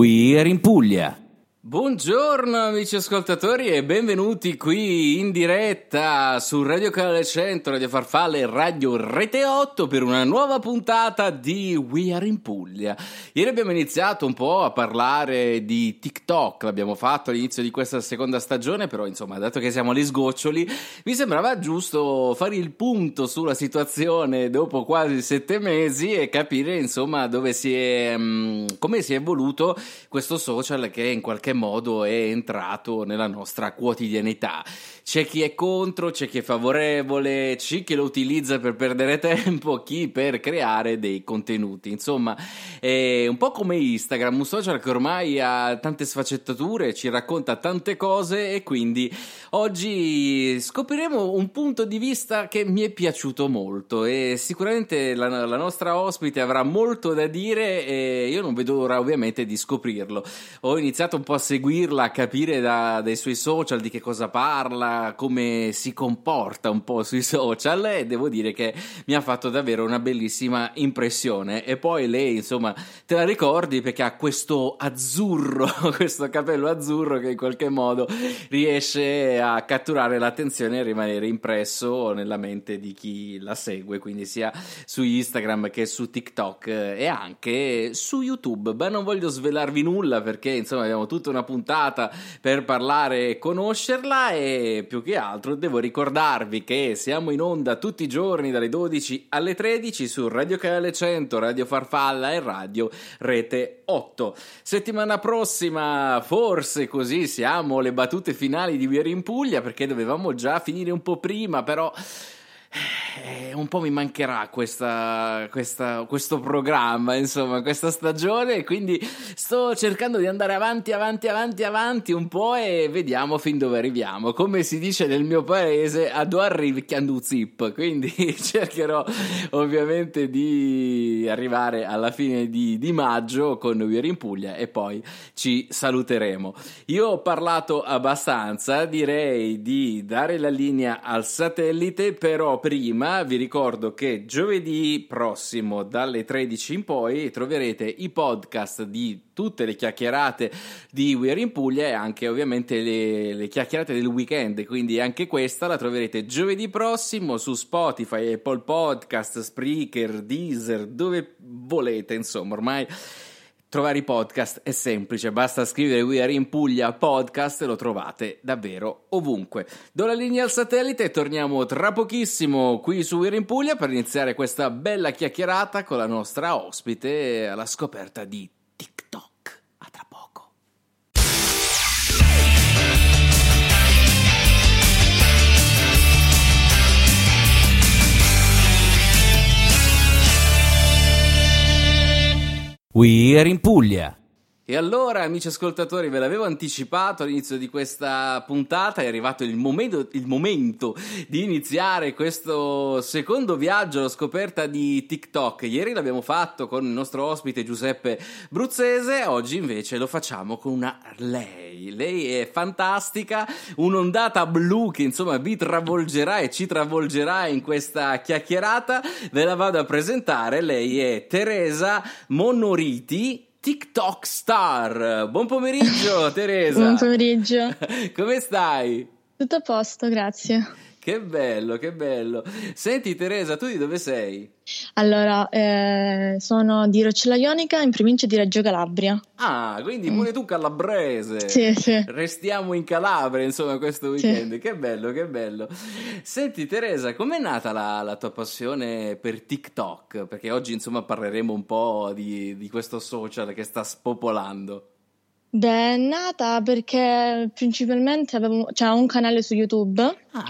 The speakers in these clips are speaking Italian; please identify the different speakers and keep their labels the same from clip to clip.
Speaker 1: We are in Puglia. Buongiorno amici ascoltatori e benvenuti qui in diretta su Radio Canale 100, Radio Farfalle Radio Rete 8 per una nuova puntata di We Are in Puglia. Ieri abbiamo iniziato un po' a parlare di TikTok, l'abbiamo fatto all'inizio di questa seconda stagione, però insomma dato che siamo agli sgoccioli mi sembrava giusto fare il punto sulla situazione dopo quasi sette mesi e capire insomma dove si è, mm, come si è evoluto questo social che in qualche modo è entrato nella nostra quotidianità. C'è chi è contro, c'è chi è favorevole, c'è chi lo utilizza per perdere tempo, chi per creare dei contenuti. Insomma, è un po' come Instagram, un social che ormai ha tante sfaccettature, ci racconta tante cose e quindi oggi scopriremo un punto di vista che mi è piaciuto molto e sicuramente la, la nostra ospite avrà molto da dire e io non vedo l'ora ovviamente di scoprirlo. Ho iniziato un po' a seguirla, a capire da, dai suoi social di che cosa parla, come si comporta un po' sui social e devo dire che mi ha fatto davvero una bellissima impressione. E poi lei, insomma, te la ricordi perché ha questo azzurro, questo capello azzurro che in qualche modo riesce a catturare l'attenzione e rimanere impresso nella mente di chi la segue, quindi sia su Instagram che su TikTok e anche su YouTube. Ma non voglio svelarvi nulla perché insomma abbiamo tutta una puntata per parlare e conoscerla e più che altro devo ricordarvi che siamo in onda tutti i giorni dalle 12 alle 13 su Radio Canale 100, Radio Farfalla e Radio Rete 8. Settimana prossima forse così siamo le battute finali di Vieri in Puglia perché dovevamo già finire un po' prima, però eh, un po' mi mancherà questa, questa, questo programma, insomma, questa stagione. Quindi sto cercando di andare avanti, avanti, avanti, avanti un po' e vediamo fin dove arriviamo. Come si dice nel mio paese, a dove arrivi zip. Quindi cercherò ovviamente di arrivare alla fine di, di maggio con We Are in Puglia e poi ci saluteremo. Io ho parlato abbastanza, direi di dare la linea al satellite, però prima vi ricordo che giovedì prossimo dalle 13 in poi troverete i podcast di tutte le chiacchierate di We Are in Puglia e anche ovviamente le, le, chiacchierate del weekend, quindi anche questa la troverete giovedì prossimo su Spotify, Apple Podcast, Spreaker, Deezer, dove volete, insomma, ormai Trovare i podcast è semplice, basta scrivere We Are in Puglia podcast e lo trovate davvero ovunque. Do la linea al satellite e torniamo tra pochissimo qui su We Are in Puglia per iniziare questa bella chiacchierata con la nostra ospite alla scoperta di TikTok. We Are in Puglia. E allora, amici ascoltatori, ve l'avevo anticipato all'inizio di questa puntata, è arrivato il momento, il momento, di iniziare questo secondo viaggio alla scoperta di TikTok. Ieri l'abbiamo fatto con il nostro ospite Giuseppe Bruzzese, oggi invece lo facciamo con una lei. Lei è fantastica, un'ondata blu che insomma vi travolgerà e ci travolgerà in questa chiacchierata. Ve la vado a presentare, lei è Teresa Monoriti TikTok star. Buon pomeriggio, Teresa.
Speaker 2: Buon pomeriggio.
Speaker 1: Come stai?
Speaker 2: Tutto a posto, grazie.
Speaker 1: Che bello, che bello. Senti Teresa, tu di dove sei?
Speaker 2: Allora, eh, sono di Roccella Ionica in provincia di Reggio Calabria.
Speaker 1: Ah, quindi pure tu calabrese.
Speaker 2: Sì, sì.
Speaker 1: Restiamo in Calabria, insomma, questo weekend. Sì. Che bello, che bello. Senti Teresa, com'è nata la, la, tua passione per TikTok? Perché oggi, insomma, parleremo un po' di, di questo social che sta spopolando.
Speaker 2: Beh, è nata perché principalmente avevo, cioè, ho un canale su YouTube
Speaker 1: Ah,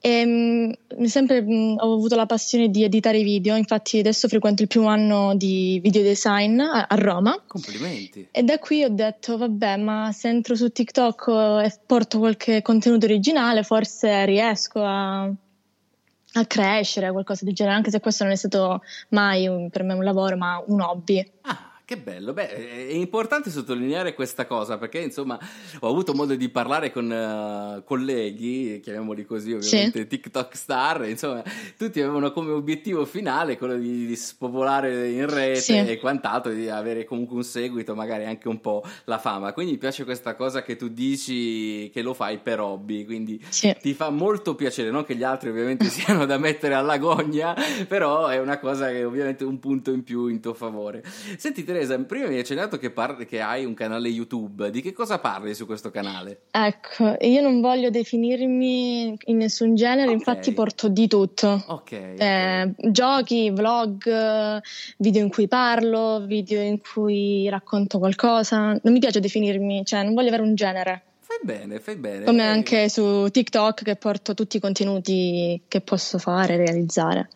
Speaker 2: e mm, sempre mm, ho avuto la passione di editare video, infatti adesso frequento il primo anno di video design a, a Roma
Speaker 1: complimenti.
Speaker 2: e da qui ho detto vabbè ma se entro su TikTok e porto qualche contenuto originale forse riesco a, a crescere, qualcosa del genere, anche se questo non è stato mai un- per me un lavoro ma un hobby.
Speaker 1: Ah, che bello. Beh, è importante sottolineare questa cosa perché, insomma, ho avuto modo di parlare con eh, colleghi, chiamiamoli così, ovviamente, TikTok star, insomma, tutti avevano come obiettivo finale quello di, di spopolare in rete
Speaker 2: Sì.
Speaker 1: e quant'altro, di avere comunque un seguito, magari anche un po' la fama. Quindi mi piace questa cosa che tu dici che lo fai per hobby, quindi
Speaker 2: Sì.
Speaker 1: ti fa molto piacere, non che gli altri ovviamente siano da mettere alla gogna, però è una cosa che ovviamente è un punto in più in tuo favore. Senti Teresa, prima mi hai accennato che, parli- che hai un canale YouTube, di che cosa parli su questo canale?
Speaker 2: Ecco, io non voglio definirmi in nessun genere,
Speaker 1: Ok.
Speaker 2: infatti porto di tutto.
Speaker 1: Ok.
Speaker 2: Eh, giochi, vlog, video in cui parlo, video in cui racconto qualcosa. Non mi piace definirmi, cioè non voglio avere un genere.
Speaker 1: Fai bene, fai bene.
Speaker 2: Come
Speaker 1: Eh,
Speaker 2: anche su TikTok che porto tutti i contenuti che posso fare, realizzare.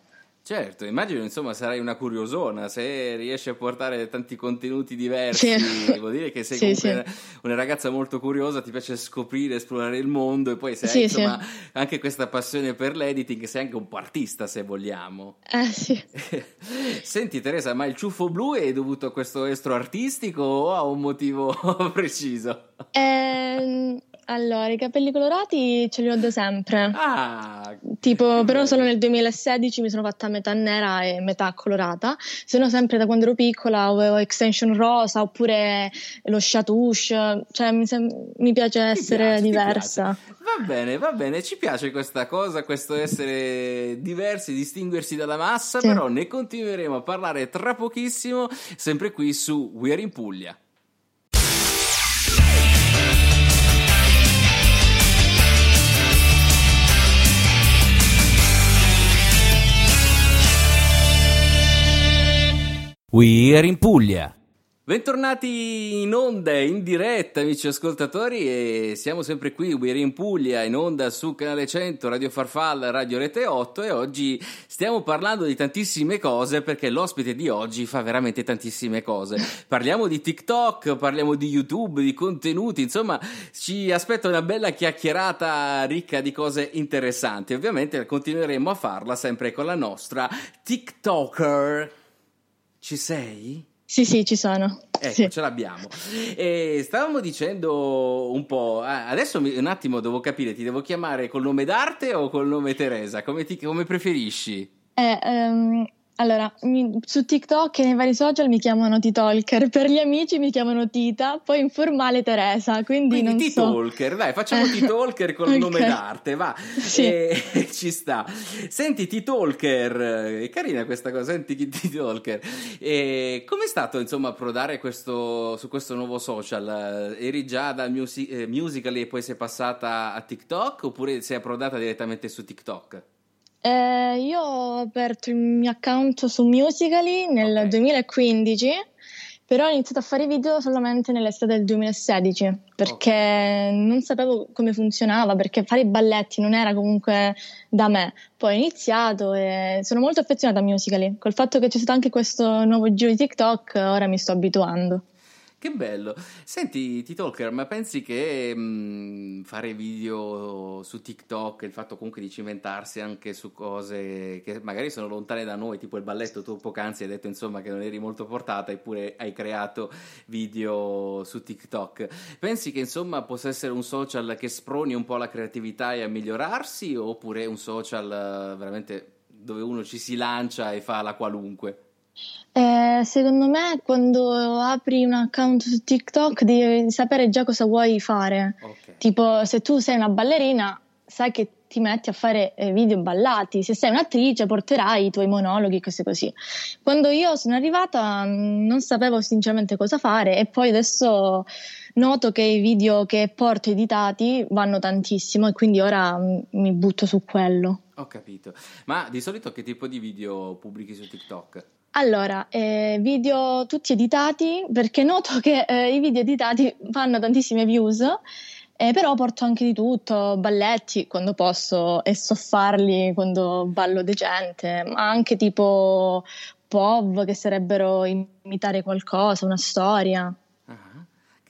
Speaker 1: Certo, immagino insomma sarai una curiosona, se riesci a portare tanti contenuti diversi,
Speaker 2: Sì.
Speaker 1: vuol dire che sei
Speaker 2: Sì,
Speaker 1: comunque
Speaker 2: sì.
Speaker 1: una- ragazza molto curiosa, ti piace scoprire, esplorare il mondo e poi se hai insomma anche questa passione per l'editing, sei anche un po' artista se vogliamo.
Speaker 2: Eh sì.
Speaker 1: Senti Teresa, ma il ciuffo blu è dovuto a questo estro artistico o a un motivo preciso?
Speaker 2: Ehm, allora, i capelli colorati ce li ho da sempre.
Speaker 1: Ah,
Speaker 2: Tipo, però solo nel 2016 mi sono fatta metà nera e metà colorata, se no sempre da quando ero piccola avevo extension rosa oppure lo chatouche, cioè mi, sem- mi piace essere
Speaker 1: piace,
Speaker 2: diversa.
Speaker 1: Va bene, va bene, ci piace questa cosa, questo essere diversi, distinguersi dalla massa,
Speaker 2: Sì.
Speaker 1: però ne continueremo a parlare tra pochissimo, sempre qui su We Are in Puglia. We Are in Puglia. Bentornati in onda, in diretta amici ascoltatori e siamo sempre qui, We Are in Puglia, in onda su Canale 100, Radio Farfalla, Radio Rete 8 e oggi stiamo parlando di tantissime cose perché l'ospite di oggi fa veramente tantissime cose. Parliamo di TikTok, parliamo di YouTube, di contenuti, insomma ci aspetta una bella chiacchierata ricca di cose interessanti. Ovviamente continueremo a farla sempre con la nostra TikToker. Ci sei?
Speaker 2: Sì, sì, ci sono.
Speaker 1: Ecco,
Speaker 2: Sì.
Speaker 1: ce l'abbiamo. E stavamo dicendo un po'. ah, adesso mi- un attimo devo capire, ti devo chiamare col nome d'arte o col nome Teresa? Come, ti- come preferisci?
Speaker 2: Eh, ehm, allora, mi- su TikTok e nei vari social mi chiamano T-Talker, per gli amici mi chiamano Tita, poi informale Teresa, quindi,
Speaker 1: Quindi
Speaker 2: non so.
Speaker 1: T-Talker, dai, facciamo T-Talker col
Speaker 2: ok.
Speaker 1: nome d'arte, va.
Speaker 2: Sì.
Speaker 1: Eh, ci sta. Senti, T-Talker, è carina questa cosa, senti T-Talker. Eh, com'è stato, insomma, approdare questo, su questo nuovo social? Eri già dal musi- eh, Musical.ly e poi sei passata a TikTok oppure sei approdata direttamente su TikTok?
Speaker 2: Eh, io ho aperto il mio account su Musical.ly nel
Speaker 1: Ok.
Speaker 2: 2015, però ho iniziato a fare video solamente nell'estate del 2016 perché non sapevo come funzionava, perché fare i balletti non era comunque da me. Poi ho iniziato e sono molto affezionata a Musical.ly. Col fatto che c'è stato anche questo nuovo giro di TikTok, ora mi sto abituando.
Speaker 1: Che bello. Senti, T-Talker, ma pensi che mh, fare video su TikTok, il fatto comunque di cimentarsi anche su cose che magari sono lontane da noi, tipo il balletto, tu poc'anzi hai detto insomma che non eri molto portata eppure hai creato video su TikTok. Pensi che insomma possa essere un social che sproni un po' la creatività e a migliorarsi oppure un social veramente dove uno ci si lancia e fa la qualunque?
Speaker 2: Eh, secondo me, quando apri un account su TikTok, devi sapere già cosa vuoi fare.
Speaker 1: Ok.
Speaker 2: Tipo, se tu sei una ballerina, sai che ti metti a fare eh, video ballati. Se sei un'attrice, porterai i tuoi monologhi, cose così. Quando io sono arrivata, mh, non sapevo sinceramente cosa fare, e poi adesso noto che i video che porto editati vanno tantissimo, e quindi ora mh, mi butto su quello.
Speaker 1: Ho capito. Ma di solito che tipo di video pubblichi su TikTok?
Speaker 2: Allora, eh, video tutti editati perché noto che eh, i video editati fanno tantissime views, eh, però porto anche di tutto, balletti quando posso e so farli quando ballo decente, ma anche tipo POV che sarebbero imitare qualcosa, una storia.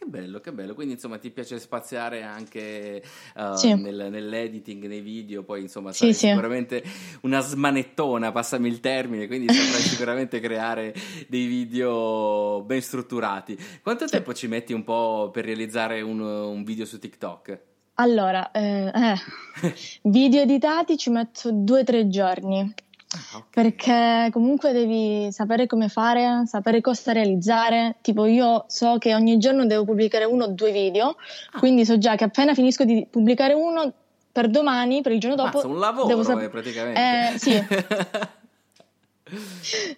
Speaker 1: Che bello, che bello. Quindi insomma ti piace spaziare anche uh,
Speaker 2: Sì.
Speaker 1: nel- nell'editing, nei video, poi insomma
Speaker 2: Sì, sì.
Speaker 1: sicuramente una smanettona, passami il termine, quindi saprai sicuramente creare dei video ben strutturati. Quanto tempo ci metti un po' per realizzare un, un video su TikTok?
Speaker 2: Allora, eh, eh, video editati ci metto due o tre giorni.
Speaker 1: Ah.
Speaker 2: Perché comunque devi sapere come fare, sapere cosa realizzare. Tipo, io so che ogni giorno devo pubblicare uno o due video,
Speaker 1: Ah.
Speaker 2: quindi so già che appena finisco di pubblicare uno per domani, per il giorno dopo.
Speaker 1: Mazza, un lavoro
Speaker 2: devo sap-
Speaker 1: eh, praticamente.
Speaker 2: Eh, sì.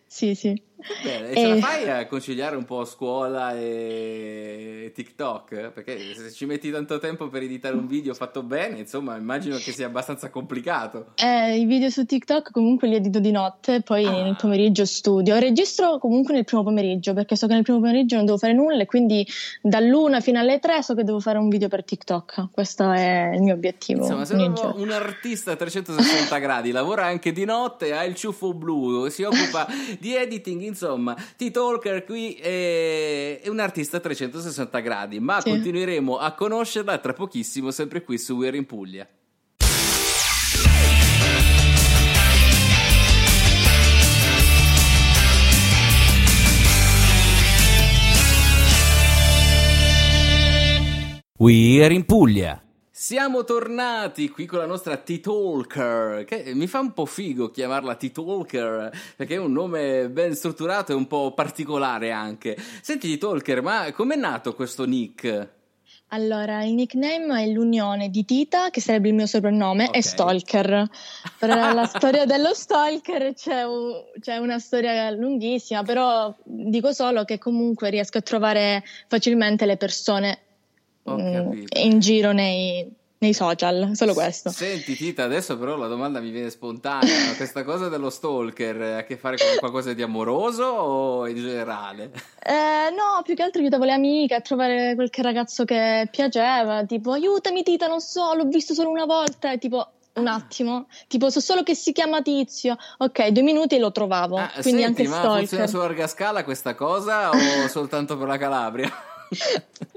Speaker 2: sì, sì.
Speaker 1: Bene, e ce la
Speaker 2: Eh.
Speaker 1: fai a conciliare un po' scuola e TikTok? Perché se ci metti tanto tempo per editare un video fatto bene, insomma, immagino che sia abbastanza complicato.
Speaker 2: Eh, I video su TikTok comunque li edito di notte, poi
Speaker 1: Ah.
Speaker 2: nel pomeriggio studio. Registro comunque nel primo pomeriggio, perché so che nel primo pomeriggio non devo fare nulla e quindi dall'una fino alle tre so che devo fare un video per TikTok. Questo è il mio obiettivo.
Speaker 1: Insomma, sei un artista a 360 gradi, lavora anche di notte, ha il ciuffo blu, si occupa di editing, insomma, T-Talker qui è, è un artista a 360 gradi, ma
Speaker 2: Sì.
Speaker 1: continueremo a conoscerla tra pochissimo, sempre qui su We're in Puglia. We're in Puglia. Siamo tornati qui con la nostra T-Talker, che mi fa un po' figo chiamarla T-Talker, perché è un nome ben strutturato e un po' particolare anche. Senti T-Talker, ma com'è nato questo nick?
Speaker 2: Allora, il nickname è l'unione di Tita, che sarebbe il mio soprannome,
Speaker 1: Ok.
Speaker 2: e Stalker. Per la storia dello Stalker c'è, un- c'è una storia lunghissima, però dico solo che comunque riesco a trovare facilmente le persone. In giro nei, nei social, solo questo.
Speaker 1: Senti Tita, adesso però la domanda mi viene spontanea, questa cosa dello stalker ha a che fare con qualcosa di amoroso o in generale?
Speaker 2: Eh, no, più che altro aiutavo le amiche a trovare qualche ragazzo che piaceva, tipo aiutami Tita, non so, l'ho visto solo una volta, e tipo un attimo, tipo so solo che si chiama Tizio, ok, due minuti e lo trovavo,
Speaker 1: Ah,
Speaker 2: quindi
Speaker 1: senti,
Speaker 2: anche
Speaker 1: ma funziona
Speaker 2: stalker.
Speaker 1: su larga scala questa cosa o soltanto per la Calabria?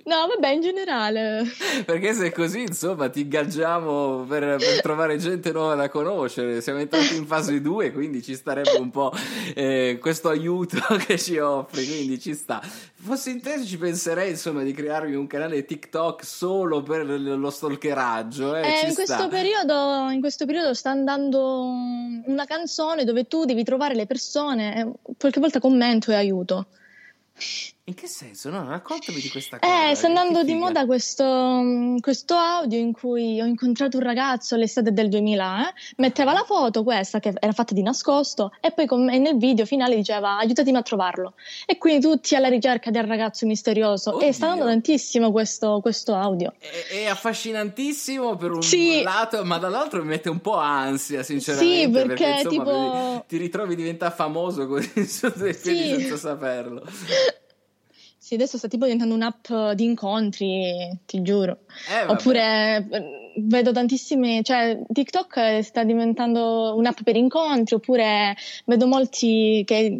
Speaker 2: No, vabbè, in generale.
Speaker 1: Perché se è così, insomma, ti ingaggiamo per, per trovare gente nuova da conoscere. Siamo entrati in fase 2, quindi ci starebbe un po' eh, questo aiuto che ci offri, quindi ci sta. Fossi in te ci penserei, insomma, di crearmi un canale TikTok solo per lo stalkeraggio. Eh,
Speaker 2: Eh, in, questo periodo, in questo periodo sta andando una canzone dove tu devi trovare le persone, e qualche volta commento e aiuto.
Speaker 1: In che senso? No, raccontami di questa cosa.
Speaker 2: Eh, sta andando di moda questo, questo audio in cui ho incontrato un ragazzo l'estate del 2000, eh, metteva la foto questa che era fatta di nascosto e poi com- e nel video finale diceva aiutatemi a trovarlo. E quindi tutti alla ricerca del ragazzo misterioso. E sta
Speaker 1: Oddio.
Speaker 2: andando tantissimo questo, questo audio.
Speaker 1: È, è affascinantissimo per un
Speaker 2: Sì.
Speaker 1: lato, ma dall'altro mi mette un po' ansia, sinceramente.
Speaker 2: Sì, perché,
Speaker 1: insomma,
Speaker 2: tipo-
Speaker 1: ti ritrovi diventa famoso così
Speaker 2: Sì.
Speaker 1: senza saperlo.
Speaker 2: Sì, adesso sta tipo diventando un'app di incontri, ti giuro.
Speaker 1: Eh.
Speaker 2: Oppure eh, vedo tantissime, cioè TikTok sta diventando un'app per incontri, oppure vedo molti che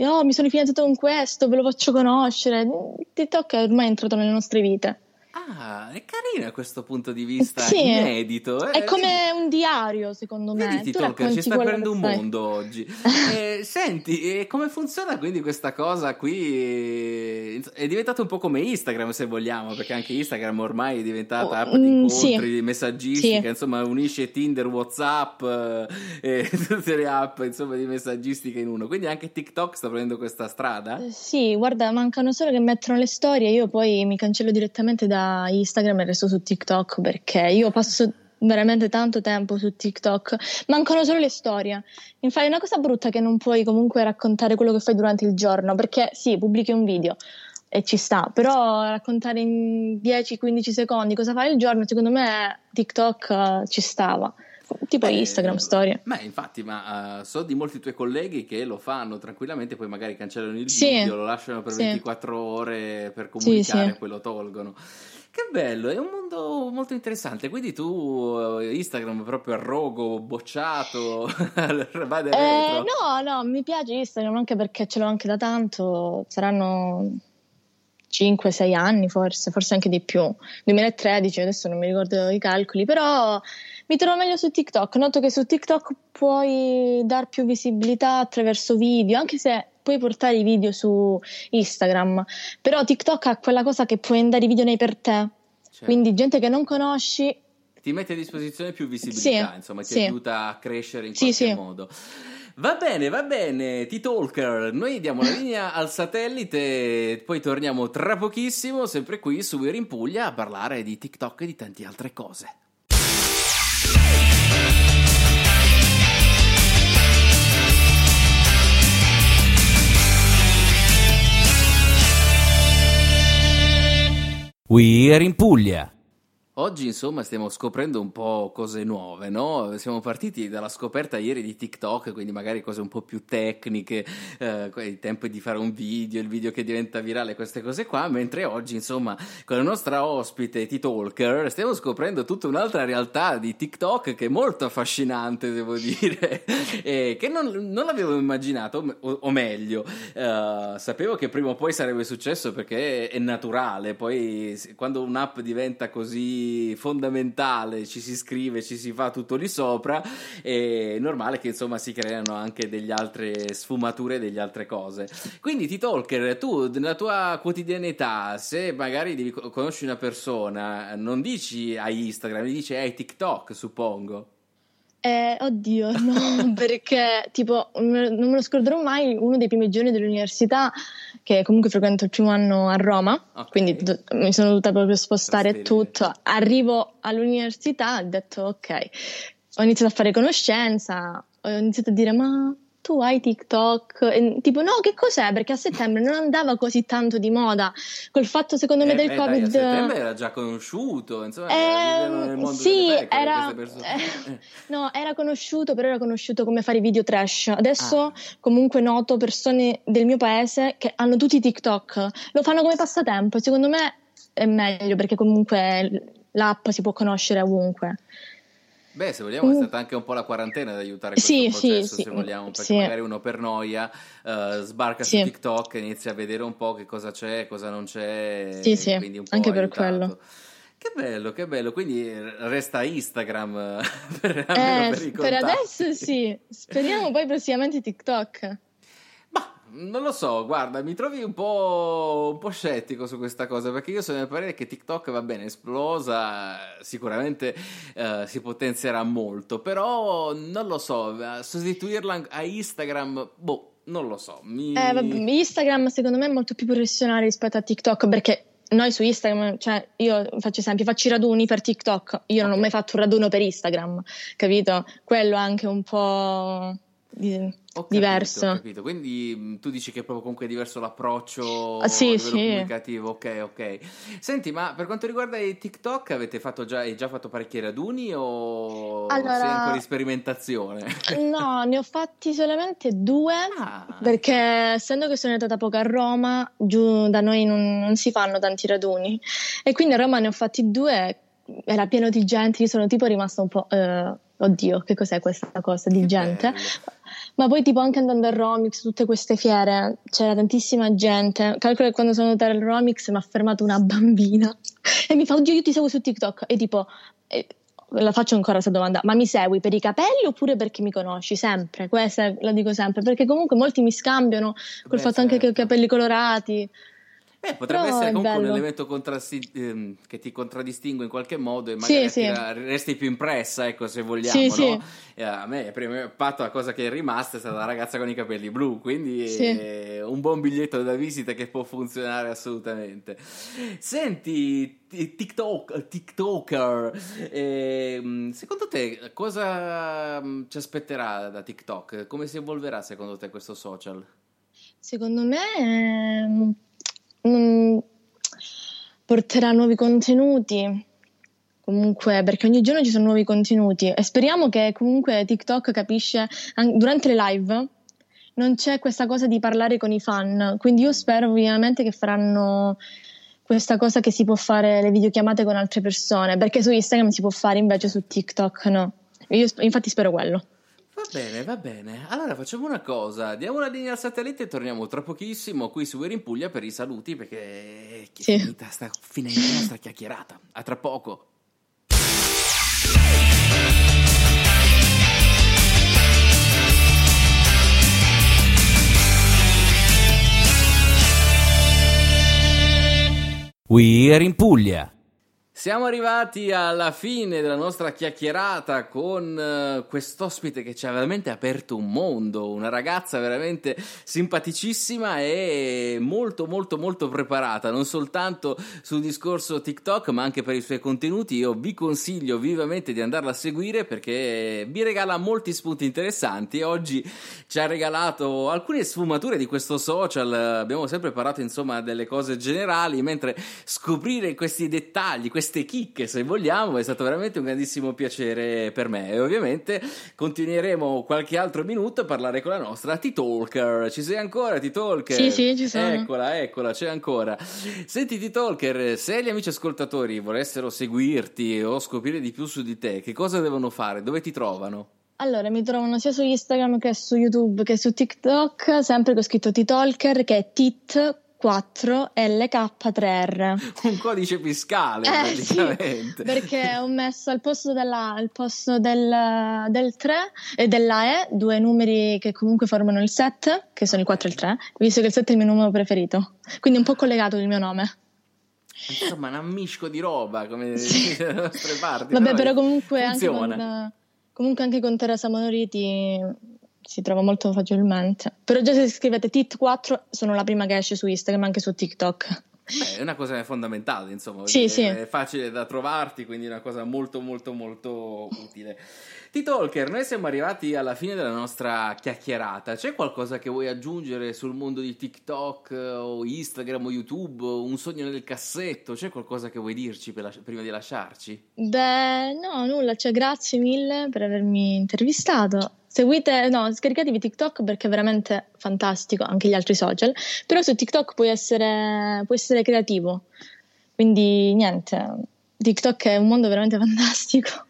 Speaker 2: oh, mi sono fidanzato con questo, ve lo faccio conoscere. TikTok è ormai entrato nelle nostre vite.
Speaker 1: Ah, è carino a questo punto di vista,
Speaker 2: Sì.
Speaker 1: inedito. eh.
Speaker 2: È come un diario, secondo me.
Speaker 1: Vedi,
Speaker 2: racconti
Speaker 1: ci sta aprendo un mondo oggi. Eh, senti, e come funziona quindi questa cosa qui? È diventato un po' come Instagram, se vogliamo, perché anche Instagram ormai è diventata app di
Speaker 2: Mm,
Speaker 1: incontri,
Speaker 2: sì.
Speaker 1: di messaggistica,
Speaker 2: Sì.
Speaker 1: insomma, unisce Tinder, WhatsApp eh, e tutte le app, insomma, di messaggistica in uno. Quindi anche TikTok sta prendendo questa strada?
Speaker 2: Eh, Sì, guarda, mancano solo che mettono le storie, io poi mi cancello direttamente Instagram e resto su TikTok perché io passo veramente tanto tempo su TikTok, mancano solo le storie. Infatti è una cosa brutta che non puoi comunque raccontare quello che fai durante il giorno, perché sì, pubblichi un video e ci sta, però raccontare in 10-15 secondi cosa fai il giorno, secondo me TikTok eh, ci stava. Tipo eh, Instagram storie.
Speaker 1: Beh, infatti, ma uh, so di molti tuoi colleghi che lo fanno tranquillamente, poi magari cancellano il sì, video, lo lasciano per sì. 24 ore per comunicare sì, e poi lo tolgono. Che bello, è un mondo molto interessante. Quindi tu eh, Instagram proprio a rogo, bocciato,
Speaker 2: vai eh, No, no, mi piace Instagram anche perché ce l'ho anche da tanto. Saranno 5-6 anni forse, forse anche di più. 2013, adesso non mi ricordo i calcoli, però mi trovo meglio su TikTok. Noto che su TikTok puoi dar più visibilità attraverso video, anche se puoi portare i video su Instagram, però TikTok ha quella cosa che puoi andare i video nei per te. Certo. Quindi gente che non conosci
Speaker 1: ti mette a disposizione più visibilità, sì, insomma, ti sì. aiuta a crescere in qualche sì, modo. Va bene, va bene, T-Talker, noi diamo la linea al satellite, poi torniamo tra pochissimo, sempre qui su We're in Puglia, a parlare di TikTok e di tante altre cose. We're in Puglia. Oggi insomma stiamo scoprendo un po' cose nuove, no? Siamo partiti dalla scoperta ieri di TikTok, quindi magari cose un po' più tecniche, eh, il tempo di fare un video, il video che diventa virale, queste cose qua, mentre oggi insomma con la nostra ospite T-Talker stiamo scoprendo tutta un'altra realtà di TikTok che è molto affascinante, devo dire, e che non, non l'avevo immaginato, o, o meglio, eh, sapevo che prima o poi sarebbe successo perché è naturale, poi quando un'app diventa così fondamentale, ci si scrive, ci si fa tutto lì sopra, è normale che insomma si creano anche delle altre sfumature, delle altre cose. Quindi T-Talker, tu nella tua quotidianità, se magari devi conosci una persona, non dici a Instagram, dici ai TikTok, suppongo.
Speaker 2: Eh, oddio, no, perché tipo non me lo scorderò mai uno dei primi giorni dell'università, che comunque frequento il primo anno a Roma, okay. quindi do- mi sono dovuta proprio spostare tutto. Arrivo all'università, ho detto ok, ho iniziato a fare conoscenza, ho iniziato a dire ma tu hai TikTok? E, tipo, no, che cos'è? Perché a settembre non andava così tanto di moda. Col fatto, secondo me,
Speaker 1: eh,
Speaker 2: del beh, Covid.
Speaker 1: Dai, a settembre era già conosciuto, insomma, eh, nel mondo sì, era,
Speaker 2: eh, no, era conosciuto, però era conosciuto come fare video trash. Adesso, ah. comunque, noto persone del mio paese che hanno tutti TikTok, lo fanno come passatempo. Secondo me è meglio perché comunque l'app si può conoscere ovunque.
Speaker 1: Beh, se vogliamo, è stata anche un po' la quarantena ad aiutare questo sì, processo, sì, se vogliamo, perché sì. magari uno per noia uh, sbarca su TikTok e inizia a vedere un po' che cosa c'è, cosa non c'è.
Speaker 2: Sì, sì, anche per quello.
Speaker 1: Che bello, che bello. Quindi resta Instagram
Speaker 2: per, eh, per, per adesso sì. Speriamo poi prossimamente TikTok.
Speaker 1: Non lo so, guarda, mi trovi un po', un po', scettico su questa cosa perché io sono del parere che TikTok va bene, esplosa, sicuramente uh, si potenzierà molto, però non lo so, sostituirla a Instagram, boh, non lo so. Mi...
Speaker 2: Eh, Instagram secondo me è molto più professionale rispetto a TikTok perché noi su Instagram, cioè io faccio esempio, faccio i raduni per TikTok, io non ho mai fatto un raduno per Instagram, capito? Quello anche un po' di, capito, diverso.
Speaker 1: Quindi mm, tu dici che è proprio comunque diverso l'approccio
Speaker 2: ah, sì, sì.
Speaker 1: comunicativo. Ok, ok. Senti, ma per quanto riguarda i TikTok, avete fatto già, hai già fatto parecchi raduni o allora, sei ancora in sperimentazione?
Speaker 2: No, ne ho fatti solamente due ah. perché essendo che sono andata poco a Roma, giù da noi non, non si fanno tanti raduni e quindi a Roma ne ho fatti due era pieno di gente, io sono tipo rimasta un po'... Uh, oddio, che cos'è questa cosa di che gente? Bello. Ma poi tipo anche andando al Romix, tutte queste fiere, c'era tantissima gente. Calcolo che quando sono andata al Romix mi ha fermato una bambina e mi fa, oddio io ti seguo su TikTok. E tipo, eh, la faccio ancora questa domanda, ma mi segui per i capelli oppure perché mi conosci? Sempre, questa la dico sempre, perché comunque molti mi scambiano col Beh, fatto certo. anche che ho certo. capelli colorati.
Speaker 1: Beh, potrebbe Però essere comunque bello. un elemento contrasti- ehm, che ti contraddistingue in qualche modo e magari sì, sì. resti più impressa, ecco, se vogliamo, sì, no? eh, a me, il primo impatto, la cosa che è rimasta è stata la ragazza con i capelli blu, quindi è un buon biglietto da visita che può funzionare assolutamente. Senti, TikTok, TikToker, eh, secondo te cosa mm, ci aspetterà da TikTok? Come si evolverà secondo te questo social?
Speaker 2: Secondo me... Ehm, porterà nuovi contenuti, comunque perché ogni giorno ci sono nuovi contenuti e speriamo che comunque TikTok capisce durante le live non c'è questa cosa di parlare con i fan, quindi io spero ovviamente che faranno questa cosa che si può fare le videochiamate con altre persone, perché su Instagram si può fare invece su TikTok no. Io infatti spero quello.
Speaker 1: Va bene, va bene. Allora facciamo una cosa, diamo una linea al satellite e torniamo tra pochissimo qui su We're in Puglia per i saluti perché sì. finita, sta finendo la nostra chiacchierata. A tra poco. We're in Puglia. Siamo arrivati alla fine della nostra chiacchierata con uh, quest'ospite che ci ha veramente aperto un mondo, una ragazza veramente simpaticissima e molto molto molto preparata, non soltanto sul discorso TikTok ma anche per i suoi contenuti. Io vi consiglio vivamente di andarla a seguire perché vi regala molti spunti interessanti. Oggi ci ha regalato alcune sfumature di questo social, abbiamo sempre parlato insomma delle cose generali, mentre scoprire questi dettagli, questi queste chicche, se vogliamo, è stato veramente un grandissimo piacere per me. E ovviamente continueremo qualche altro minuto a parlare con la nostra T-Talker. Ci sei ancora, T-Talker?
Speaker 2: Sì, sì, ci sono.
Speaker 1: Eccola, eccola, c'è ancora. Senti, T-Talker, se gli amici ascoltatori volessero seguirti o scoprire di più su di te, che cosa devono fare? Dove ti trovano?
Speaker 2: Allora, mi trovano sia su Instagram che su YouTube che su TikTok, sempre con scritto T-Talker, che è tit 4LK3R.
Speaker 1: Un codice fiscale eh, praticamente.
Speaker 2: Sì, perché ho messo al posto, della, al posto del, del 3 e della E due numeri che comunque formano il 7, che sono il 4 e il 3, visto che il 7 è il mio numero preferito. Quindi un po' collegato il mio nome.
Speaker 1: Insomma, un ammisco di roba come sì. dalle nostre parti.
Speaker 2: Vabbè, no? però comunque anche, con, comunque anche con Teresa Monoriti si trova molto facilmente. Però già se scrivete TIT4 sono la prima che esce su Instagram, anche su TikTok.
Speaker 1: Beh, è una cosa fondamentale, insomma,
Speaker 2: sì, sì.
Speaker 1: è facile da trovarti, quindi è una cosa molto molto molto utile. T-Talker, noi siamo arrivati alla fine della nostra chiacchierata. C'è qualcosa che vuoi aggiungere sul mondo di TikTok o Instagram o YouTube? Un sogno nel cassetto? C'è qualcosa che vuoi dirci prima di lasciarci?
Speaker 2: Beh, no, nulla. Cioè, grazie mille per avermi intervistato. Seguite, no, scaricatevi TikTok perché è veramente fantastico, anche gli altri social, però su TikTok puoi essere, puoi essere creativo, quindi niente, TikTok è un mondo veramente fantastico.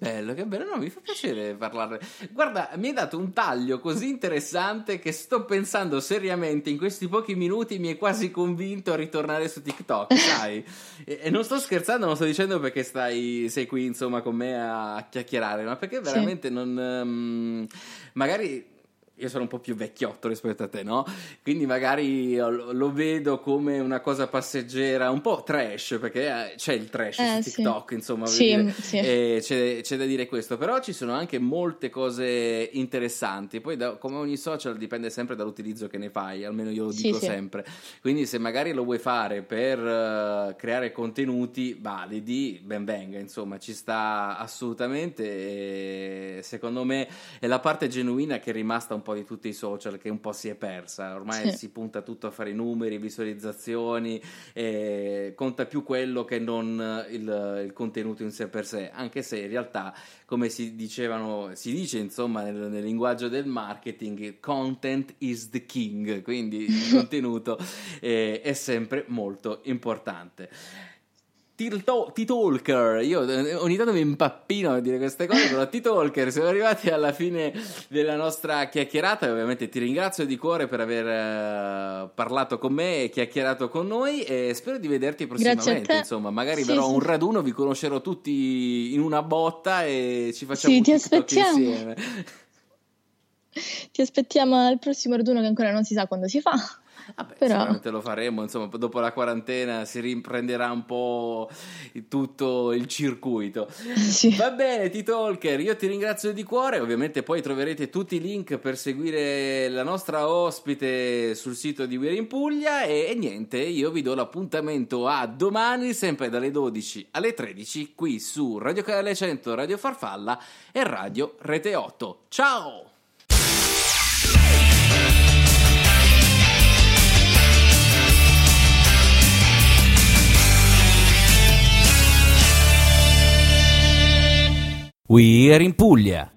Speaker 1: Bello, che bello, no, mi fa piacere parlarne. Guarda, mi hai dato un taglio così interessante che sto pensando seriamente in questi pochi minuti mi è quasi convinto a ritornare su TikTok, sai? e, e, non sto scherzando, non sto dicendo perché stai, sei qui insomma con me a chiacchierare, ma perché veramente sì. non... Um, magari io sono un po' più vecchiotto rispetto a te, no? Quindi magari lo vedo come una cosa passeggera, un po' trash, perché eh, c'è il trash eh, su TikTok, sì. insomma,
Speaker 2: sì, sì.
Speaker 1: C'è, c'è, da dire questo, però ci sono anche molte cose interessanti, poi da, come ogni social dipende sempre dall'utilizzo che ne fai, almeno io lo dico sempre, quindi se magari lo vuoi fare per uh, creare contenuti validi, ben venga, insomma, ci sta assolutamente e secondo me è la parte genuina che è rimasta un po' po' di tutti i social che un po' si è persa, ormai sì. si punta tutto a fare numeri, visualizzazioni, conta più quello che non il, il, contenuto in sé per sé, anche se in realtà, come si dicevano, si dice insomma nel, nel linguaggio del marketing, content is the king, quindi il contenuto è, è sempre molto importante. T-Talker, io eh, ogni tanto mi impappino a dire queste cose, però T-Talker, siamo arrivati alla fine della nostra chiacchierata e ovviamente ti ringrazio di cuore per aver uh, parlato con me e chiacchierato con noi e spero di vederti prossimamente, insomma, magari sì, verrò a un raduno, vi conoscerò tutti in una botta e ci facciamo
Speaker 2: sì,
Speaker 1: un
Speaker 2: ti aspettiamo.
Speaker 1: insieme.
Speaker 2: Ti aspettiamo al prossimo raduno che ancora non si sa quando si fa.
Speaker 1: Vabbè, Però... sicuramente lo faremo, insomma, dopo la quarantena si riprenderà un po' tutto il circuito.
Speaker 2: Sì.
Speaker 1: Va bene, T-Talker, io ti ringrazio di cuore, ovviamente poi troverete tutti i link per seguire la nostra ospite sul sito di We're in Puglia e, e niente, io vi do l'appuntamento a domani, sempre dalle 12 alle 13, qui su Radio Canale 100, Radio Farfalla e Radio Rete 8. Ciao! We're in Puglia.